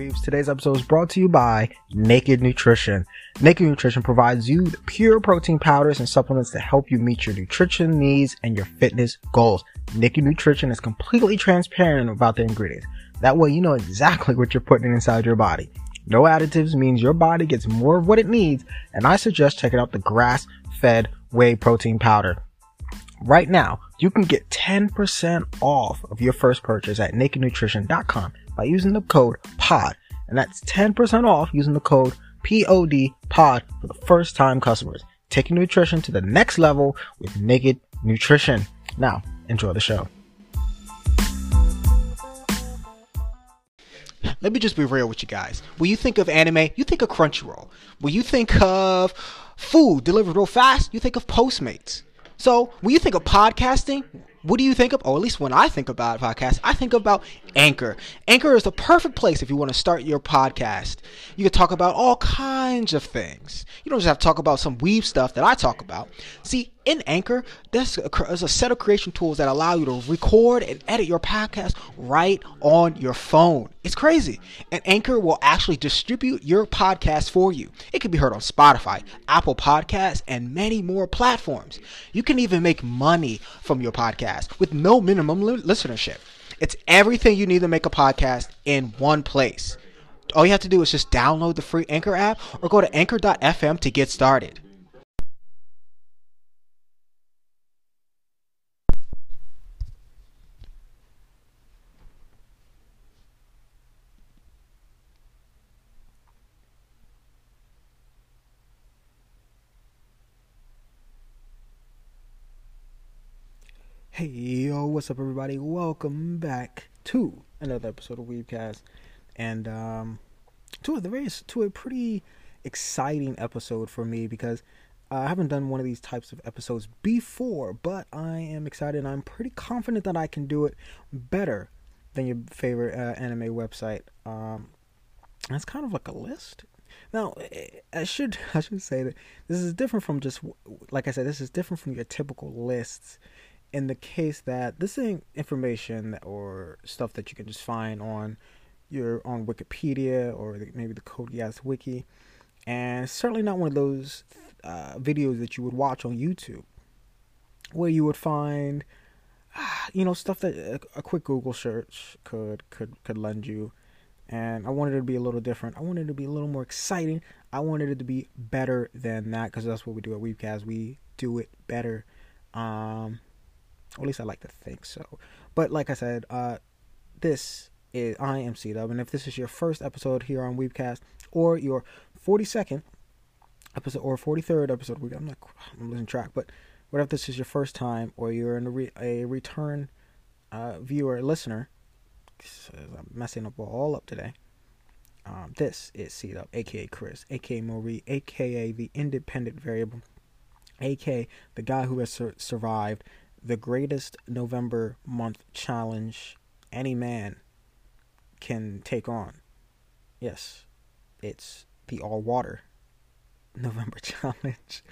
Weaves. Today's episode is brought to you by Naked Nutrition. Naked Nutrition provides you the pure protein powders and supplements to help you meet your nutrition needs and your fitness goals. Naked Nutrition is completely transparent about the ingredients. That way you know exactly what you're putting inside your body. No additives means your body gets more of what it needs, and I suggest checking out the grass fed whey protein powder. Right now, you can get 10% off of your first purchase at nakednutrition.com by using the code POD. And that's 10% off using the code POD POD for the first time customers. Taking nutrition to the next level with Naked Nutrition. Now, enjoy the show. Let me just be real with you guys. When you think of anime, you think of Crunchyroll. When you think of food delivered real fast, you think of Postmates. So when you think of podcasting, what do you think of? Or at least when I think about podcasts, I think about Anchor. Anchor is the perfect place if you want to start your podcast. You can talk about all kinds of things. You don't just have to talk about some weave stuff that I talk about. See, in Anchor, there's a, there's a set of creation tools that allow you to record and edit your podcast right on your phone. It's crazy. And Anchor will actually distribute your podcast for you. It can be heard on Spotify, Apple Podcasts, and many more platforms. You can even make money from your podcast with no minimum li- listenership. It's everything you need to make a podcast in one place. All you have to do is just download the free Anchor app or go to anchor.fm to get started. Hey yo, what's up everybody? Welcome back to another episode of Weebcast. And um to a very to a pretty exciting episode for me because I haven't done one of these types of episodes before, but I am excited and I'm pretty confident that I can do it better than your favorite uh, anime website. Um it's kind of like a list. Now, I should I should say that this is different from just like I said. This is different from your typical lists in the case that this ain't information or stuff that you can just find on your on Wikipedia or maybe the Code Geass wiki, and certainly not one of those uh, videos that you would watch on YouTube, where you would find, you know, stuff that a, a quick Google search could could could lend you. And I wanted it to be a little different. I wanted it to be a little more exciting. I wanted it to be better than that because that's what we do at Weebcast. We do it better. Um, or at least I like to think so. But like I said, uh, this is I am C Dub, and if this is your first episode here on Weebcast or your 42nd episode or 43rd episode, I'm not I'm losing track, but what if this is your first time or you're a, re- a return uh, viewer listener? I'm messing up all up today. Um, this is C Dub, aka Chris, aka Marie, aka the independent variable, aka the guy who has sur- survived the greatest November month challenge any man can take on. Yes, it's the all water November challenge.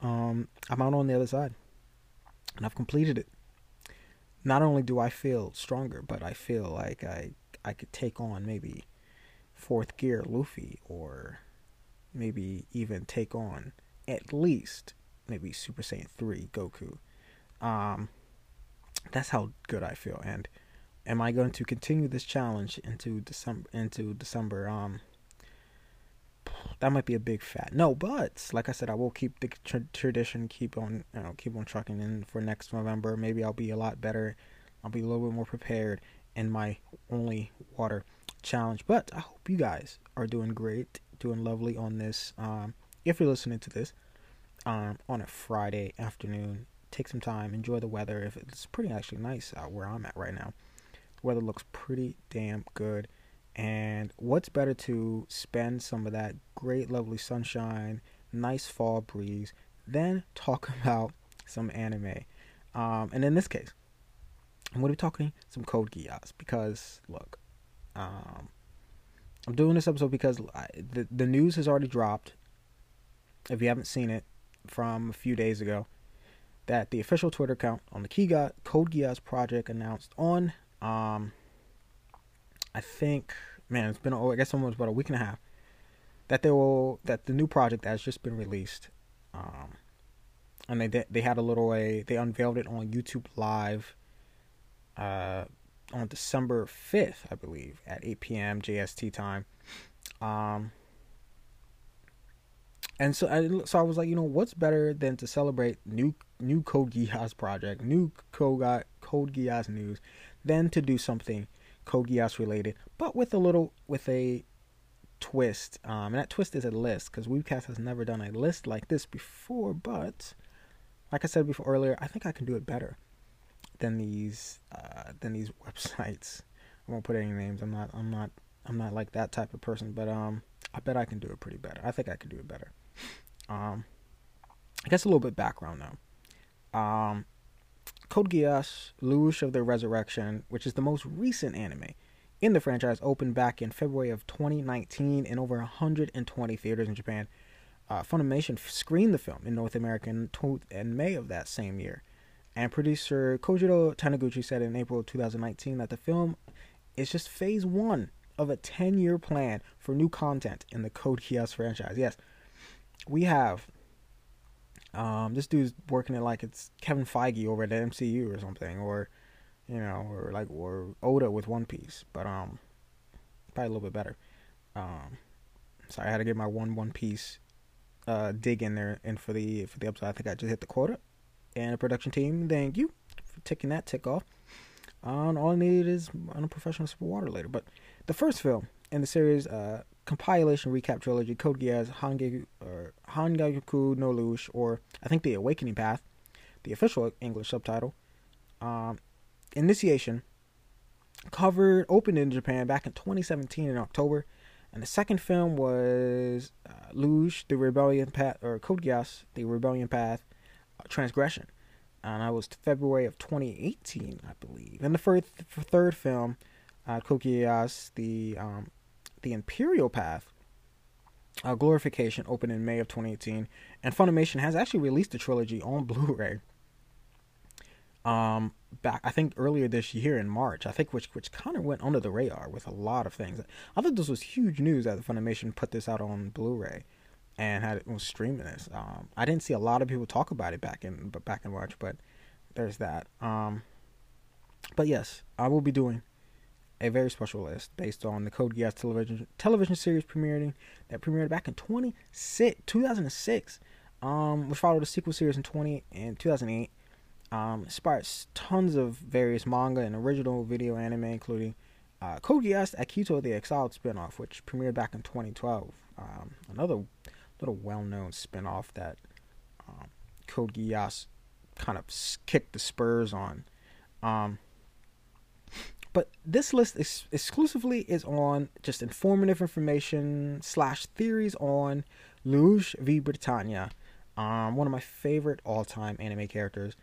Um, I'm out on the other side, and I've completed it. Not only do I feel stronger, but I feel like I I could take on maybe fourth gear Luffy, or maybe even take on at least maybe Super Saiyan three Goku. Um, that's how good I feel. And am I going to continue this challenge into December? Into December? Um, that might be a big fat no. But like I said, I will keep the tra- tradition, keep on, you know, keep on trucking in for next November. Maybe I'll be a lot better. I'll be a little bit more prepared in my only water challenge. But I hope you guys are doing great, doing lovely on this. Um, if you're listening to this um, on a Friday afternoon, take some time, enjoy the weather. If it's pretty actually nice out where I'm at right now, the weather looks pretty damn good. And what's better to spend some of that great, lovely sunshine, nice fall breeze, than talk about some anime? Um, and in this case, I'm going to be talking some Code Geass because look, um, I'm doing this episode because I, the the news has already dropped. If you haven't seen it from a few days ago, that the official Twitter account on the Key Code Geass project announced on, um, I think man, it's been oh, I guess almost about a week and a half that they will that the new project has just been released, um, and they they had a little a they unveiled it on YouTube Live, uh, on December fifth, I believe, at eight p.m. JST time, um. And so, I, so I was like, you know, what's better than to celebrate new new Code Geass project, new Code Code Geass news, than to do something Code Geass related, but with a little with a twist. Um, and that twist is a list because Weebcast has never done a list like this before. But like I said before earlier, I think I can do it better than these uh, than these websites. I won't put any names. I'm not. I'm not. I'm not like that type of person. But um, I bet I can do it pretty better. I think I can do it better. Um, I guess a little bit background now. Um, Code Geass, Lelouch of the Resurrection, which is the most recent anime in the franchise, opened back in February of 2019 in over 120 theaters in Japan. Uh, Funimation screened the film in North America in, in May of that same year. And producer Kojiro Taniguchi said in April 2019 that the film is just phase one of a 10 year plan for new content in the Code Geass franchise. Yes, we have um, this dude's working it like it's Kevin Feige over at the MCU or something, or you know, or like or Oda with One Piece, but um, probably a little bit better. Um, sorry, I had to get my one One Piece uh dig in there, and for the for the episode, I think I just hit the quota. And the production team, thank you for taking that tick off. Um, all I needed is a professional sip of water later. But the first film in the series, uh, compilation recap trilogy Code Geass Hangyaku no Lelouch, or I think The Awakening Path, the official English subtitle. Um, Initiation covered opened in Japan back in 2017 in October, and the second film was uh, The Rebellion Path, or Code Geass, The Rebellion Path, uh, Transgression, and that was February of 2018, I believe. And the first, third film, uh, the um, the Imperial Path, uh, Glorification opened in May of 2018, and Funimation has actually released the trilogy on Blu-ray. Um, back I think earlier this year in March, I think which which kind of went under the radar with a lot of things. I thought this was huge news that Funimation put this out on Blu-ray and had it was streaming this. Um, I didn't see a lot of people talk about it back in but back in March, but there's that. Um, but yes, I will be doing a very special list based on the Code Geass television television series premiering that premiered back in 2006, um, which followed a sequel series in 20 and 2008. Um, inspired tons of various manga and original video anime, including uh, Code Geass Akito the Exiled spinoff, which premiered back in 2012. Um, another little well-known spinoff that um, Code Geass kind of kicked the spurs on. Um, but this list is exclusively is on just informative information slash theories on Lelouch vi Britannia, um, one of my favorite all-time anime characters.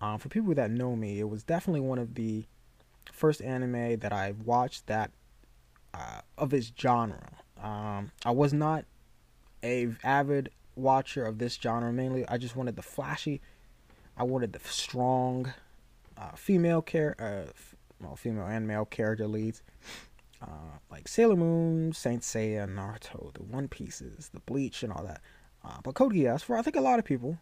Um, for people that know me, it was definitely one of the first anime that I watched that uh, of its genre. Um, I was not a avid watcher of this genre mainly. I just wanted the flashy, I wanted the strong uh, female care, uh, well, female and male character leads. Uh, like Sailor Moon, Saint Seiya, Naruto, the One Pieces, the Bleach, and all that. Uh, but Code Geass, for I think a lot of people,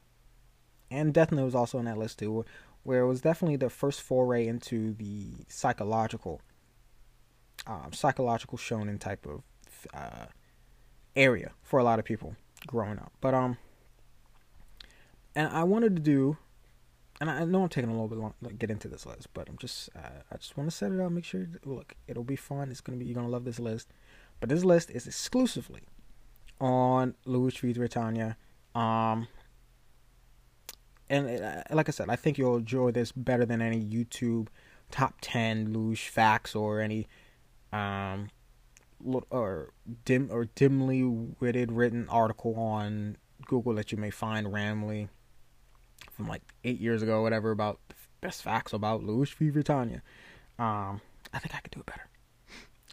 and Death Note was also on that list too, where it was definitely the first foray into the psychological, um, psychological shonen type of uh, area for a lot of people growing up. But um, and I wanted to do and I know I'm taking a little bit long to get into this list, but I'm just uh, I just want to set it up, make sure look, it'll be fun. It's gonna be you're gonna love this list, but this list is exclusively on Lelouch vi Britannia. Um, and uh, like I said, I think you'll enjoy this better than any YouTube top ten Lelouch facts or any um or dim or dimly witted written article on Google that you may find randomly from like eight years ago, whatever, about best facts about Lelouch vi Britannia. Um, I think I could do it better.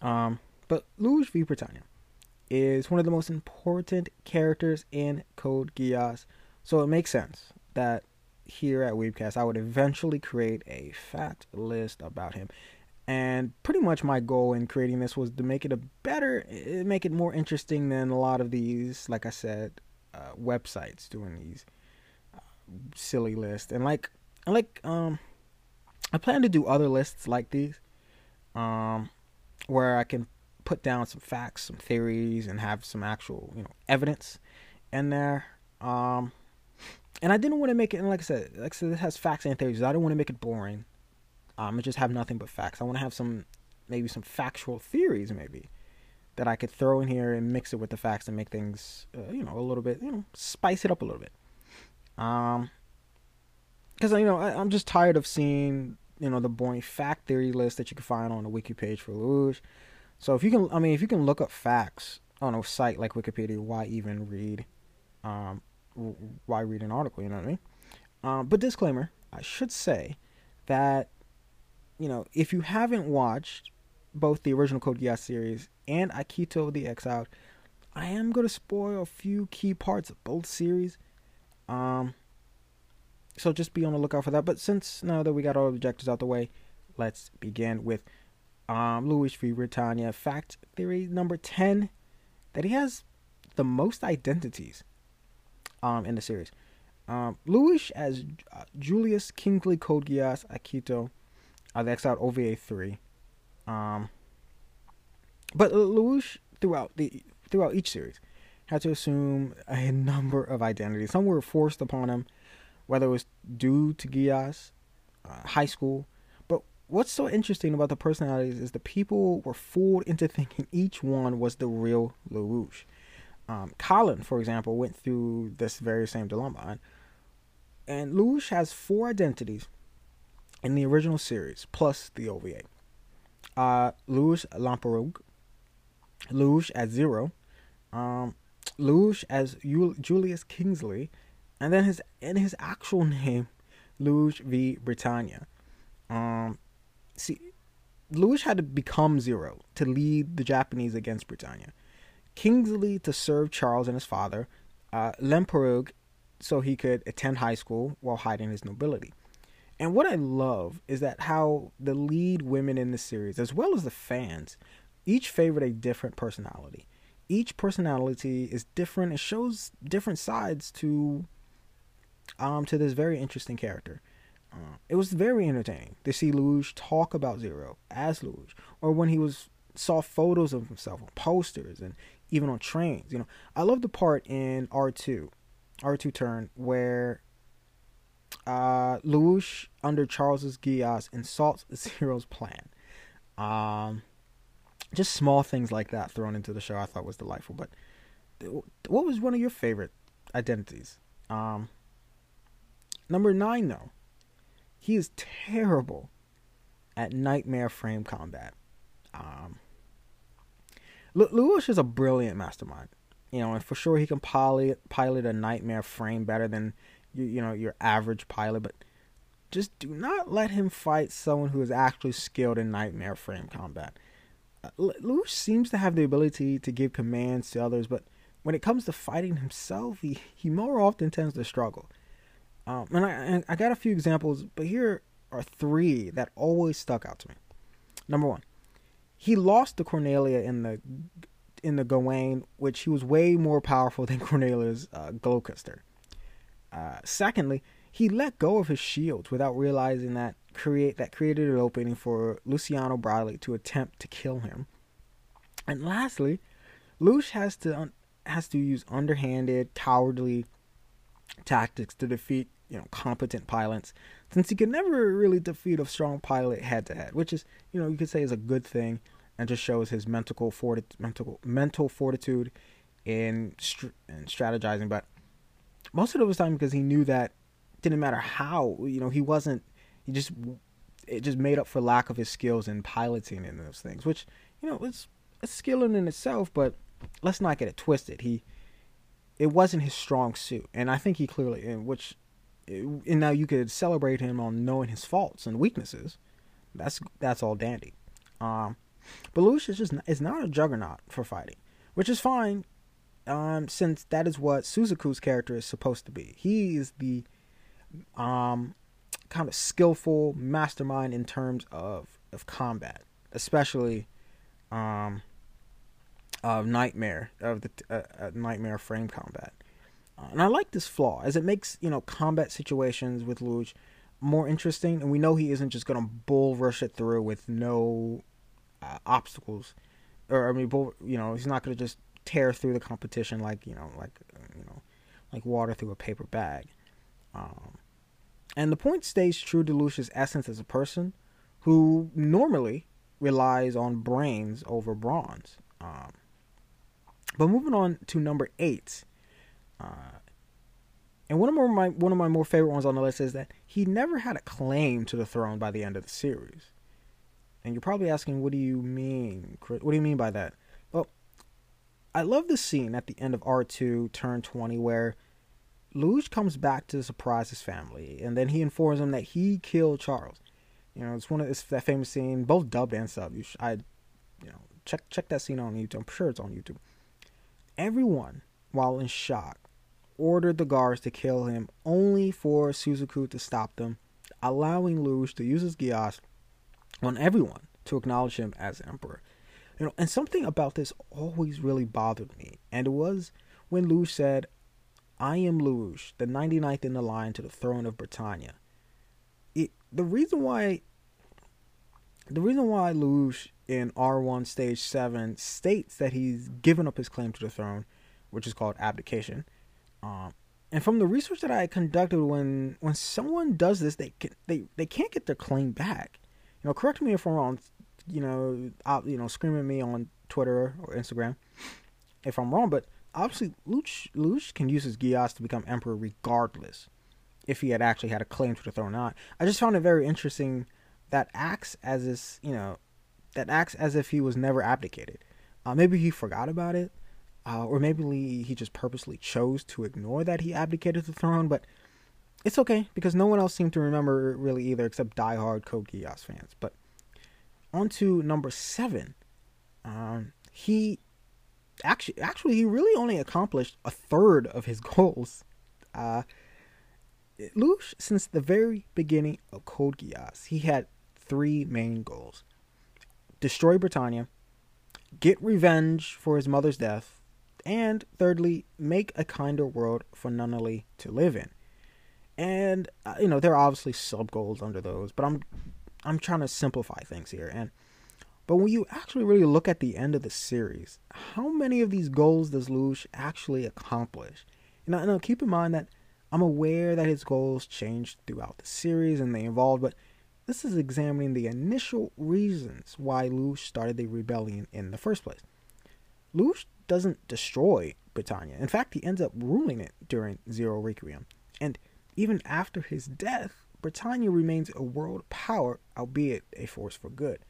Um, but Lelouch vi Britannia is one of the most important characters in Code Geass, so it makes sense that here at Weebcast I would eventually create a fact list about him. And pretty much my goal in creating this was to make it a better, eh, make it more interesting than a lot of these, like I said, uh, websites doing these silly list, And like, I like, um, I plan to do other lists like these, um, where I can put down some facts, some theories, and have some actual, you know, evidence in there. Um, and I didn't want to make it. And like I said, like I said, it has facts and theories. I don't want to make it boring. Um, and just have nothing but facts. I want to have some, maybe some factual theories, maybe that I could throw in here and mix it with the facts and make things, uh, you know, a little bit, you know, spice it up a little bit. Um, because you know I, am just tired of seeing you know the boring fact theory list that you can find on the wiki page for Lelouch. So if you can, I mean, if you can look up facts on a site like Wikipedia, why even read? Um, why read an article? You know what I mean? Um, but disclaimer, I should say that you know if you haven't watched both the original Code Geass series and Akito the Exiled, I am going to spoil a few key parts of both series. Um, so just be on the lookout for that. But since now that we got all the objectives out the way, let's begin with um, Lelouch vi Britannia. Fact theory number 10 that he has the most identities um, in the series. Um, Lelouch as uh, Julius Kingsley Code Akito, uh, the Exiled OVA 3. Um, but Lelouch throughout the throughout each series had to assume a number of identities. Some were forced upon him, whether it was due to Geass, uh, high school. But what's so interesting about the personalities is the people were fooled into thinking each one was the real Lelouch. Um, Kallen, for example, went through this very same dilemma. And, and Lelouch has four identities in the original series, plus the OVA. Uh, Lamperouge, Lelouch as Zero, um, Lelouch as Julius Kingsley, and then his and his actual name, Lelouch vi Britannia. Um, see, Lelouch had to become Zero to lead the Japanese against Britannia. Kingsley to serve Charles and his father, uh, Lamperouge so he could attend high school while hiding his nobility. And what I love is that how the lead women in the series, as well as the fans, each favored a different personality. Each personality is different. It shows different sides to um to this very interesting character. Uh, it was very entertaining to see Lelouch talk about Zero as Lelouch, or when he was saw photos of himself on posters and even on trains. You know, I love the part in R two, R two turn where uh Lelouch under Charles's Geass insults Zero's plan. Um, just small things like that thrown into the show I thought was delightful. But what was one of your favorite identities? Um, number nine, though, he is terrible at nightmare frame combat. Um, is a brilliant mastermind, you know, and for sure he can pilot pilot a nightmare frame better than you, you know your average pilot. But just do not let him fight someone who is actually skilled in nightmare frame combat. Lelouch seems to have the ability to give commands to others, but when it comes to fighting himself, he, he more often tends to struggle. Um, and I, I got a few examples, but here are three that always stuck out to me. Number one, he lost to Cornelia in the in the Gawain, which he was way more powerful than Cornelia's uh, Gloucester. Uh, secondly, he let go of his shields without realizing that create that created an opening for Luciano Bradley to attempt to kill him. And lastly, Lush has to has to use underhanded, cowardly tactics to defeat you know competent pilots, since he can never really defeat a strong pilot head to head, which is you know you could say is a good thing, and just shows his mental forti- mental mental fortitude in, in strategizing. But most of it was time because he knew that didn't matter how you know he wasn't he just it just made up for lack of his skills in piloting and those things, which you know it's a skill in itself. But let's not get it twisted. He it wasn't his strong suit, and I think he clearly which and now you could celebrate him on knowing his faults and weaknesses. That's that's all dandy. Um, but Lelouch is just is not a juggernaut for fighting, which is fine. Um, since that is what Suzaku's character is supposed to be. He is the um kind of skillful mastermind in terms of of combat, especially um, of nightmare of the uh, uh, nightmare frame combat. Uh, and I like this flaw as it makes you know combat situations with Luge more interesting, and we know he isn't just gonna bull rush it through with no uh, obstacles, or I mean, bull, you know, he's not gonna just tear through the competition like you know, like you know, like water through a paper bag. Um, and the point stays true to Lucius' essence as a person, who normally relies on brains over bronze. Um, but moving on to number eight, uh, and one of my one of my more favorite ones on the list is that he never had a claim to the throne by the end of the series. And you're probably asking, what do you mean? What do you mean by that? Well, I love the scene at the end of R2 Turn 20 where Lelouch comes back to surprise his family, and then he informs them that he killed Charles. You know, it's one of it's that famous scene, both dubbed and sub. You should, I, you know, check check that scene on YouTube. I'm sure it's on YouTube. Everyone, while in shock, ordered the guards to kill him, only for Suzaku to stop them, allowing Lelouch to use his geass on everyone to acknowledge him as emperor. You know, and something about this always really bothered me, and it was when Lelouch said, "I am Lelouch, the 99th in the line to the throne of Britannia." It the reason why the reason why Lelouch in R1 Stage 7 states that he's given up his claim to the throne, which is called abdication. Um, and from the research that I conducted, when when someone does this, they can, they they can't get their claim back. You know, correct me if I'm wrong. You know, out, you know, scream at me on Twitter or Instagram if I'm wrong. But obviously, Luch Luch can use his Geass to become emperor regardless if he had actually had a claim to the throne or not. I just found it very interesting that acts as this, you know, that acts as if he was never abdicated. Uh, maybe he forgot about it, uh, or maybe he just purposely chose to ignore that he abdicated the throne. But it's okay because no one else seemed to remember really either, except diehard Code Geass fans. But on to number seven. Um, he actually, actually, he really only accomplished a third of his goals. Uh, Lush, since the very beginning of Code Geass, he had three main goals destroy Britannia, get revenge for his mother's death, and thirdly, make a kinder world for Nunnally to live in. And uh, you know, there are obviously sub goals under those, but I'm I'm trying to simplify things here. And but when you actually really look at the end of the series, how many of these goals does Lush actually accomplish? And keep in mind that I'm aware that his goals changed throughout the series and they evolved, but this is examining the initial reasons why Lush started the rebellion in the first place. Lush doesn't destroy Britannia. In fact, he ends up ruling it during Zero Requiem. And even after his death, Britannia remains a world power, albeit a force for good.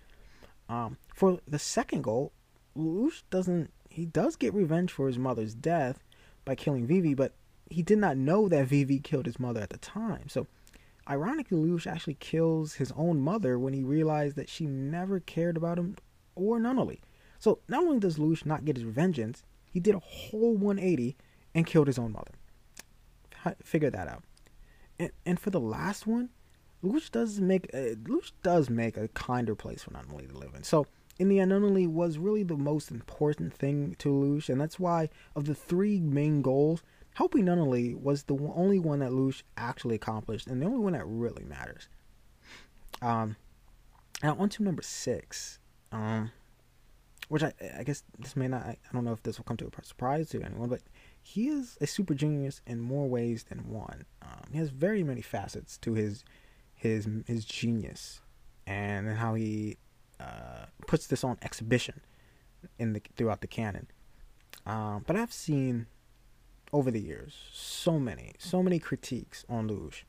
Um, for the second goal, Lush doesn't. He does get revenge for his mother's death by killing V.V., but he did not know that V.V. killed his mother at the time. So Ironically, Lelouch actually kills his own mother when he realized that she never cared about him or Nunnally. So not only does Lelouch not get his vengeance, he did a whole 180 and killed his own mother. Figure that out. And, and for the last one, Lelouch does make a, does make a kinder place for Nunnally to live in. So in the end, Nunnally was really the most important thing to Lelouch, and that's why of the three main goals, Helping Nunnally was the only one that Lush actually accomplished, and the only one that really matters. Um, now on to number six, um, which I, I guess this may not, I don't know if this will come to a surprise to anyone, but he is a super genius in more ways than one. Um, he has very many facets to his his his genius, and how he uh, puts this on exhibition in the throughout the canon. Um, but I've seen over the years. So many, so many critiques on Luge.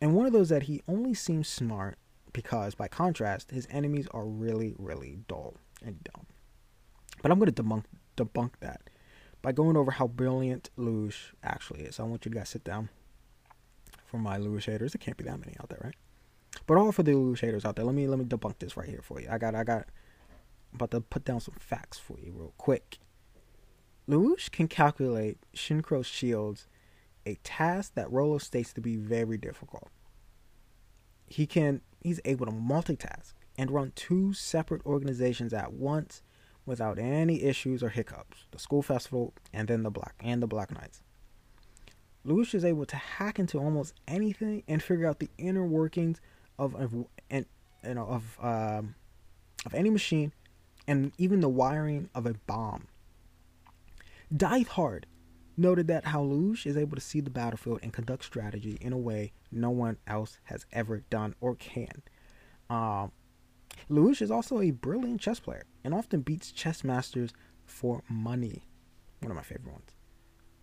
And one of those that he only seems smart because, by contrast, his enemies are really, really dull and dumb. But I'm going to debunk, debunk that by going over how brilliant Luge actually is. I want you to guys sit down for my Luge haters. There can't be that many out there, right? But all for the Luge haters out there, let me let me debunk this right here for you. I got I got I'm about to put down some facts for you real quick. Lelouch can calculate Shinkiro's shields, a task that Rolo states to be very difficult. He can he's able to multitask and run two separate organizations at once without any issues or hiccups the school festival and then the black and the black knights Lelouch is able to hack into almost anything and figure out the inner workings of of and of um, of any machine and even the wiring of a bomb. Diethard noted that how Lelouch is able to see the battlefield and conduct strategy in a way no one else has ever done or can. Um, is also a brilliant chess player and often beats chess masters for money. One of my favorite ones.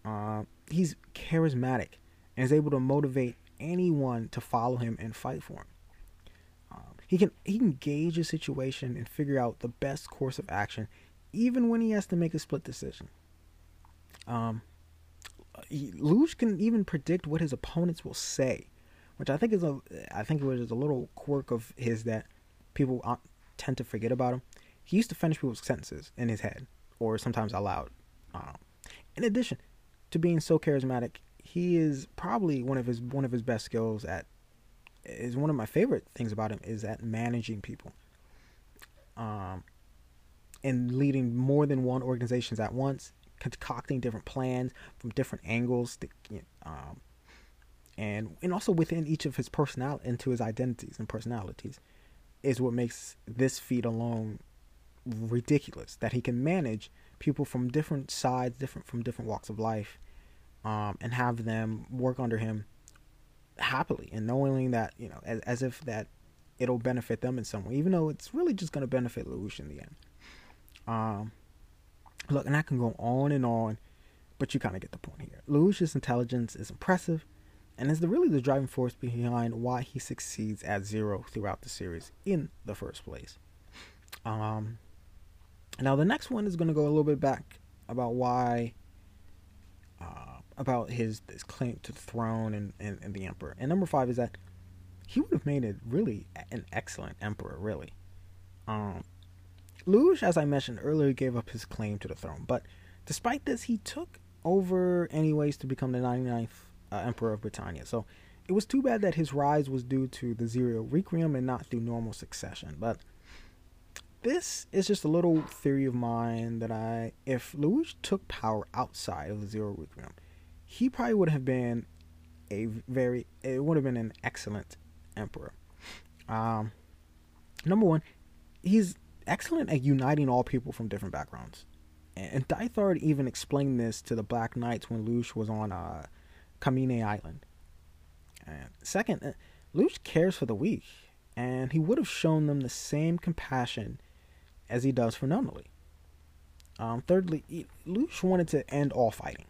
Uh, he's charismatic and is able to motivate anyone to follow him and fight for him. Um, he can he can gauge a situation and figure out the best course of action, even when he has to make a split decision. Um, Lelouch can even predict what his opponents will say, which I think is a I think it was a little quirk of his that people tend to forget about him. He used to finish people's sentences in his head or sometimes aloud. Um, in addition to being so charismatic, he is probably one of his one of his best skills at is one of my favorite things about him is at managing people. Um, and leading more than one organizations at once, concocting different plans from different angles, to, um, and and also within each of his personal into his identities and personalities, is what makes this feat alone ridiculous. That he can manage people from different sides, different from different walks of life, um, and have them work under him happily and knowing that you know as, as if that it'll benefit them in some way, even though it's really just going to benefit Lelouch in the end. Um, look, and I can go on and on, but you kind of get the point here. Lelouch's intelligence is impressive, and is the really the driving force behind why he succeeds at zero throughout the series in the first place. Um, now the next one is going to go a little bit back about why uh, about his, his claim to the throne and, and, and the emperor. And number five is that he would have made it really an excellent emperor, really. Um, Lelouch, as I mentioned earlier, gave up his claim to the throne, but despite this, he took over anyways to become the 99th uh, emperor of Britannia. So it was too bad that his rise was due to the Zero Requiem and not through normal succession. But this is just a little theory of mine that I, if Lelouch took power outside of the Zero Realm, he probably would have been a very it would have been an excellent emperor. Um, number one, he's excellent at uniting all people from different backgrounds. And Diethard even explained this to the Black Knights when Lelouch was on uh, Kamine Island. And second, uh, Lelouch cares for the weak, and he would have shown them the same compassion as he does for Nunnally. Um, thirdly, Lelouch wanted to end all fighting.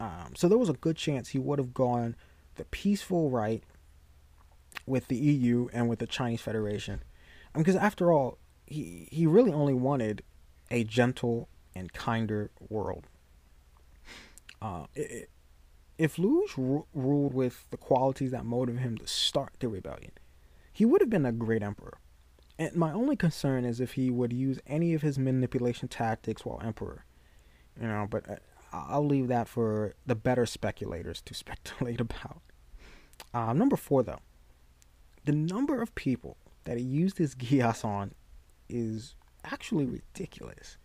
Um, so there was a good chance he would have gone the peaceful right with the EU and with the Chinese Federation. Because after all, he, he really only wanted a gentle and kinder world. Uh, it, if Lelouch ru- ruled with the qualities that motivated him to start the rebellion, he would have been a great emperor. And my only concern is if he would use any of his manipulation tactics while emperor. You know, but uh, I'll leave that for the better speculators to speculate about. Uh, number four, though, the number of people that he used his Geass on is actually ridiculous.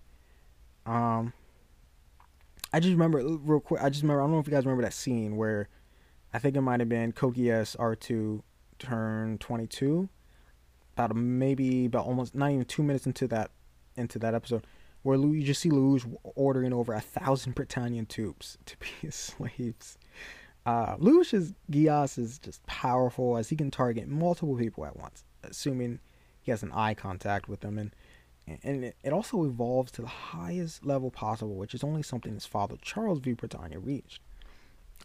Um, I just remember real quick. I just remember. I don't know if you guys remember that scene where I think it might have been Geass R two turn twenty two. About maybe about almost not even two minutes into that into that episode, where you just see Lelouch ordering over a thousand Britannian troops to be his slaves. Uh, Lelouch's Geass is just powerful as he can target multiple people at once, assuming he has an eye contact with them, and and it also evolves to the highest level possible, which is only something his father Charles V. Britannia reached.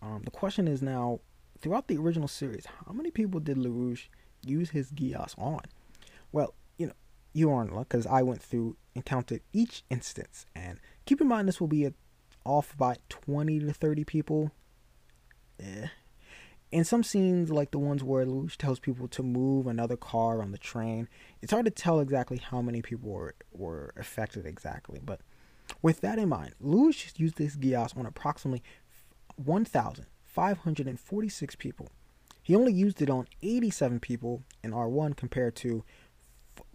Um, the question is now, throughout the original series, how many people did Lelouch use his Geass on? Well, you know, you are in luck because I went through and counted each instance. And keep in mind, this will be a, off by 20 to 30 people. Eh. In some scenes, like the ones where Lelouch tells people to move another car on the train, it's hard to tell exactly how many people were, were affected exactly. But with that in mind, Lelouch used this Geass on approximately 1,546 people. He only used it on 87 people in R1 compared to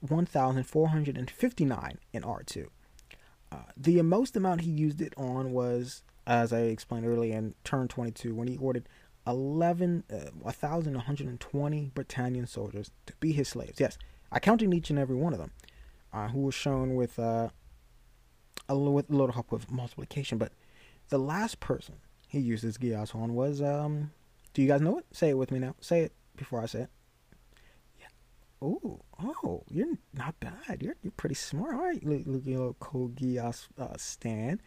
1,459 in R2. Uh, the most amount he used it on was, as I explained earlier, in turn 22 when he ordered 11, uh, 1,120 Britannian soldiers to be his slaves. Yes, I counted each and every one of them, uh, who was shown with uh, a little, with a little help with multiplication. But the last person he used his Geass on was, um, do you guys know it? Say it with me now. Say it before I say it. Oh, oh, you're not bad. You're you're pretty smart. All right, look, look your cool Geass uh, stand.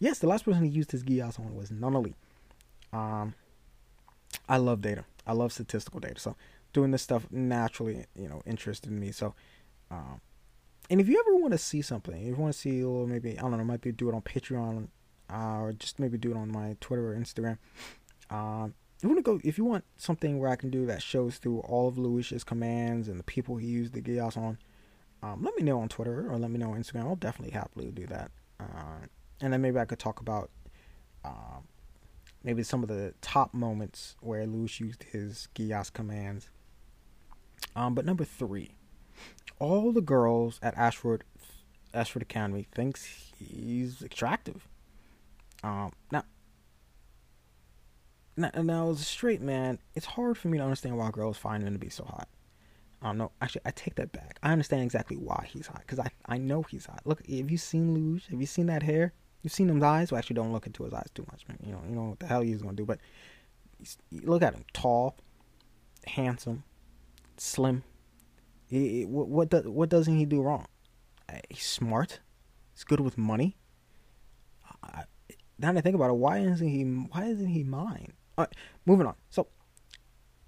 Yes, the last person he used his Geass on was Nunnally. Um, I love data. I love statistical data. So doing this stuff naturally, you know, interested me. So, um, and if you ever want to see something, if you want to see, or maybe I don't know, might be do it on Patreon, uh, or just maybe do it on my Twitter or Instagram. Um, you want to go if you want something where I can do that shows through all of Luis's commands and the people he used the Geass on. Um, let me know on Twitter or let me know on Instagram. I'll definitely happily do that. Uh, and then maybe I could talk about um, maybe some of the top moments where Luis used his Geass commands. Um, but number three, all the girls at Ashford Ashford Academy thinks he's attractive. Um, now, now, now as a straight man, it's hard for me to understand why girls find him to be so hot. I don't know. actually, I take that back. I understand exactly why he's hot because I I know he's hot. Look, have you seen Luge? Have you seen that hair? You've seen his eyes. Well, actually, don't look into his eyes too much, man. You know, you know what the hell he's gonna do. But look at him: tall, handsome, slim. What what, do, what doesn't he do wrong? Uh, he's smart. He's good with money. I, now that I think about it, why isn't he? Why isn't he mine? All right, moving on. So,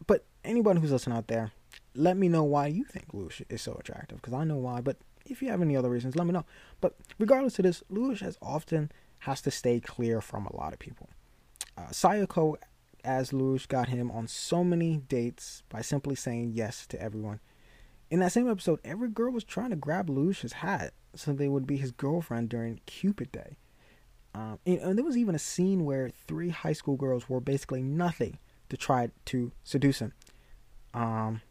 but anybody who's listening out there, let me know why you think Lush is so attractive because I know why. But if you have any other reasons, let me know. But regardless of this, Lush has often has to stay clear from a lot of people. Uh, Sayoko as Lush got him on so many dates by simply saying yes to everyone. In that same episode, every girl was trying to grab Lush's hat so they would be his girlfriend during Cupid Day. Um, and, and there was even a scene where three high school girls were basically nothing to try to seduce him. Um,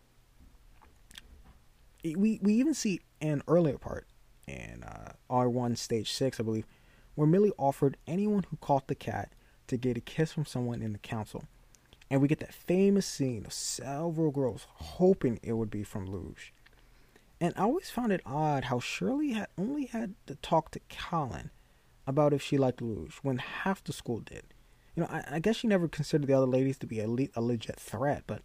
we we even see an earlier part in uh, R1 Stage 6, I believe, where Milly offered anyone who caught the cat to get a kiss from someone in the council. And we get that famous scene of several girls hoping it would be from Luge. And I always found it odd how Shirley had only had to talk to Kallen about if she liked Luge when half the school did. You know, I, I guess she never considered the other ladies to be a, le- a legit threat, but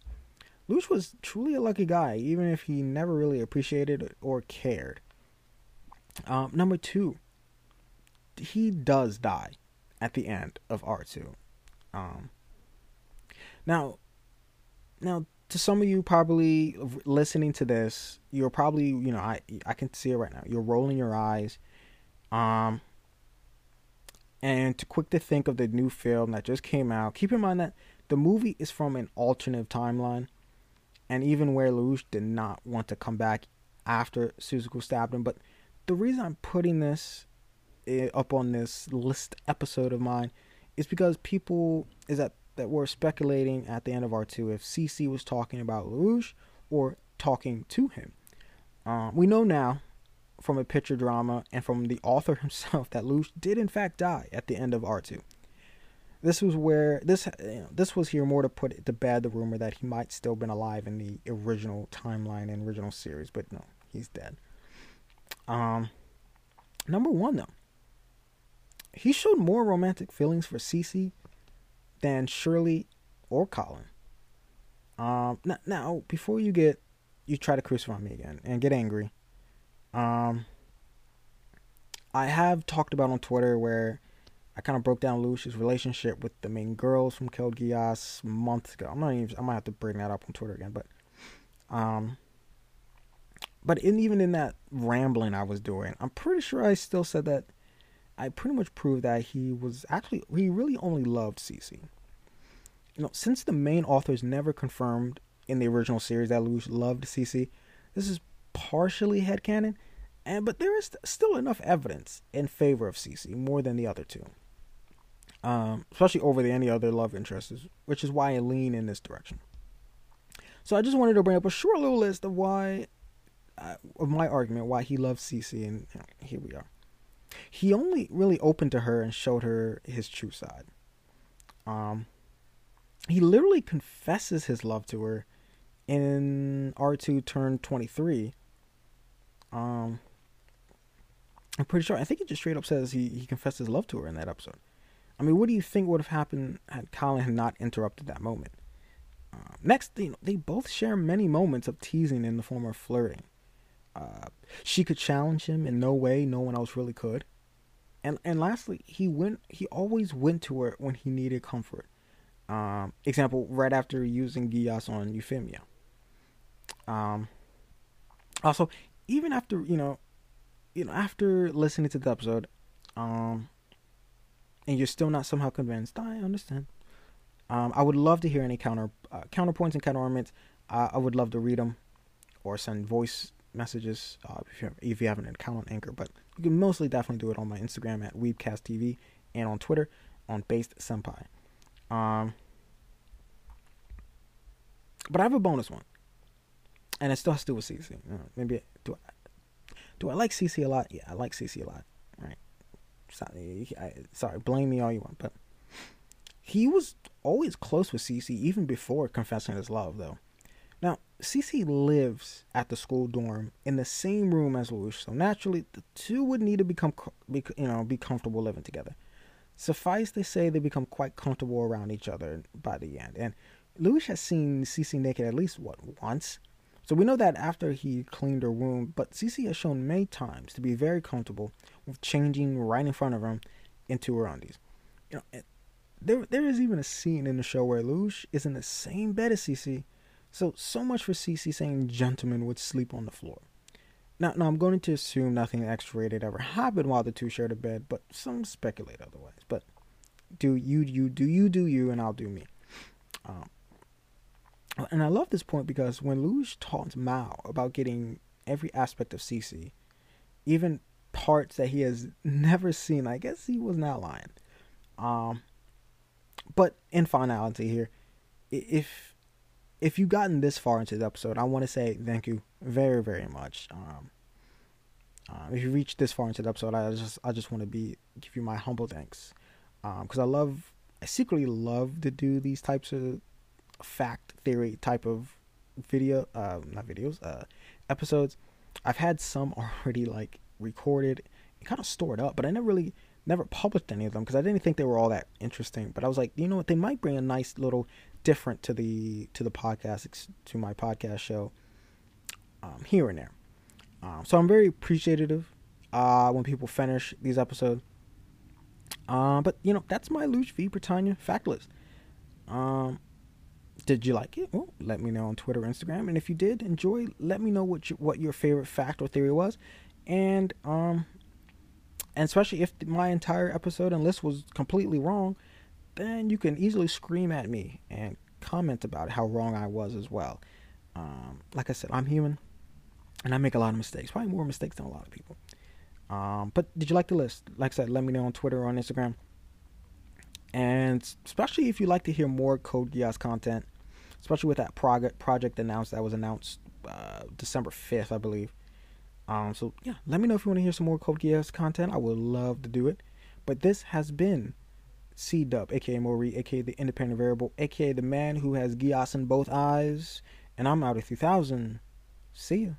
Luge was truly a lucky guy, even if he never really appreciated or cared. Um, number two, he does die at the end of R2. Um, now, now to some of you probably listening to this, you're probably you know I I can see it right now. You're rolling your eyes, um, and to quick to think of the new film that just came out. Keep in mind that the movie is from an alternate timeline and even where Lelouch did not want to come back after Suzaku stabbed him. But the reason I'm putting this eh, up on this list episode of mine is because people is that that were speculating at the end of R2 if CC was talking about Lelouch or talking to him. Um, we know now from a picture drama and from the author himself that Lelouch did in fact die at the end of R2 this was where this you know, this was here more to put to bed the rumor that he might still been alive in the original timeline and original series, but no, he's dead. Um, number one though, he showed more romantic feelings for C.C. than Shirley or Kallen. Um, now, now before you get you try to crucify me again and get angry, um, I have talked about on Twitter where I kind of broke down Lucius' relationship with the main girls from Code Geass months ago. I'm not even. I might have to bring that up on Twitter again, but um, but in, even in that rambling I was doing, I'm pretty sure I still said that I pretty much proved that he was actually he really only loved Cece. You know, since the main authors never confirmed in the original series that Lucius loved C.C., this is partially headcanon, and but there is still enough evidence in favor of C.C. more than the other two um, especially over the any other love interests, which is why I lean in this direction. So I just wanted to bring up a short little list of why uh, of my argument why he loves C.C., and you know, here we are. He only really opened to her and showed her his true side. Um, he literally confesses his love to her in R2 turn 23. Um, I'm pretty sure. I think he just straight up says he, he confessed his love to her in that episode. I mean, what do you think would have happened had Kallen had not interrupted that moment? Uh, next, know, they both share many moments of teasing in the form of flirting. Uh, she could challenge him in no way no one else really could. And and lastly, he went. He always went to her when he needed comfort. Um, example, right after using Geass on Euphemia. Um, also, even after you know, you know, after listening to the episode, um, and you're still not somehow convinced, I understand. Um, I would love to hear any counter uh, counterpoints and counter arguments. Uh, I would love to read them or send voice messages uh, if, you if you have an account on Anchor. But you can mostly definitely do it on my Instagram at WeebcastTV and on Twitter on Based Senpai. Um, but I have a bonus one, and it still has to do with C.C. Maybe do I do I like C.C a lot? Yeah, I like C.C a lot. Right? Sorry, I, sorry, blame me all you want, but he was always close with C.C even before confessing his love, though. Now, C.C lives at the school dorm in the same room as Lelouch, so naturally the two would need to become, be, you know, be comfortable living together. Suffice to say, they become quite comfortable around each other by the end. And Lelouch has seen C.C naked at least what once, so we know that after he cleaned her wound. But C.C has shown many times to be very comfortable with changing right in front of him into her undies. You know, there there is even a scene in the show where Lelouch is in the same bed as C.C so, so much for C.C saying gentlemen would sleep on the floor. Now, now I'm going to assume nothing X-rated ever happened while the two shared a bed, but some speculate otherwise. But do you, you, do you, do you, and I'll do me. Um, and I love this point because when Lelouch taunts Mao about getting every aspect of C.C, even parts that he has never seen, I guess he was not lying. Um, but in finality here, if if you've gotten this far into the episode, I want to say thank you very, very much. Um, uh, if you reached this far into the episode, I just I just want to be give you my humble thanks because um, I love I secretly love to do these types of fact theory type of video uh, not videos uh, episodes. I've had some already like recorded and kind of stored up, but I never really never published any of them because I didn't think they were all that interesting. But I was like, you know what, they might bring a nice little different to the to the podcast to my podcast show um, here and there. Um, so I'm very appreciative uh, when people finish these episodes. Uh, but you know that's my Lelouch vi Britannia fact list. Um, did you like it? Well, let me know on Twitter, or Instagram, and if you did enjoy, let me know what you, what your favorite fact or theory was, and um, and especially if my entire episode and list was completely wrong, then you can easily scream at me and comment about how wrong I was as well. Um, like I said, I'm human and I make a lot of mistakes, probably more mistakes than a lot of people. Um, but did you like the list? Like I said, let me know on Twitter or on Instagram. And especially if you'd like to hear more Code Geass content, especially with that project project announced that was announced uh, December 5th, I believe. Um, so yeah, let me know if you want to hear some more Code Geass content. I would love to do it. But this has been C Dub, aka Mori, aka the independent variable, aka the man who has Geass in both eyes. And I'm out of 3000. See ya.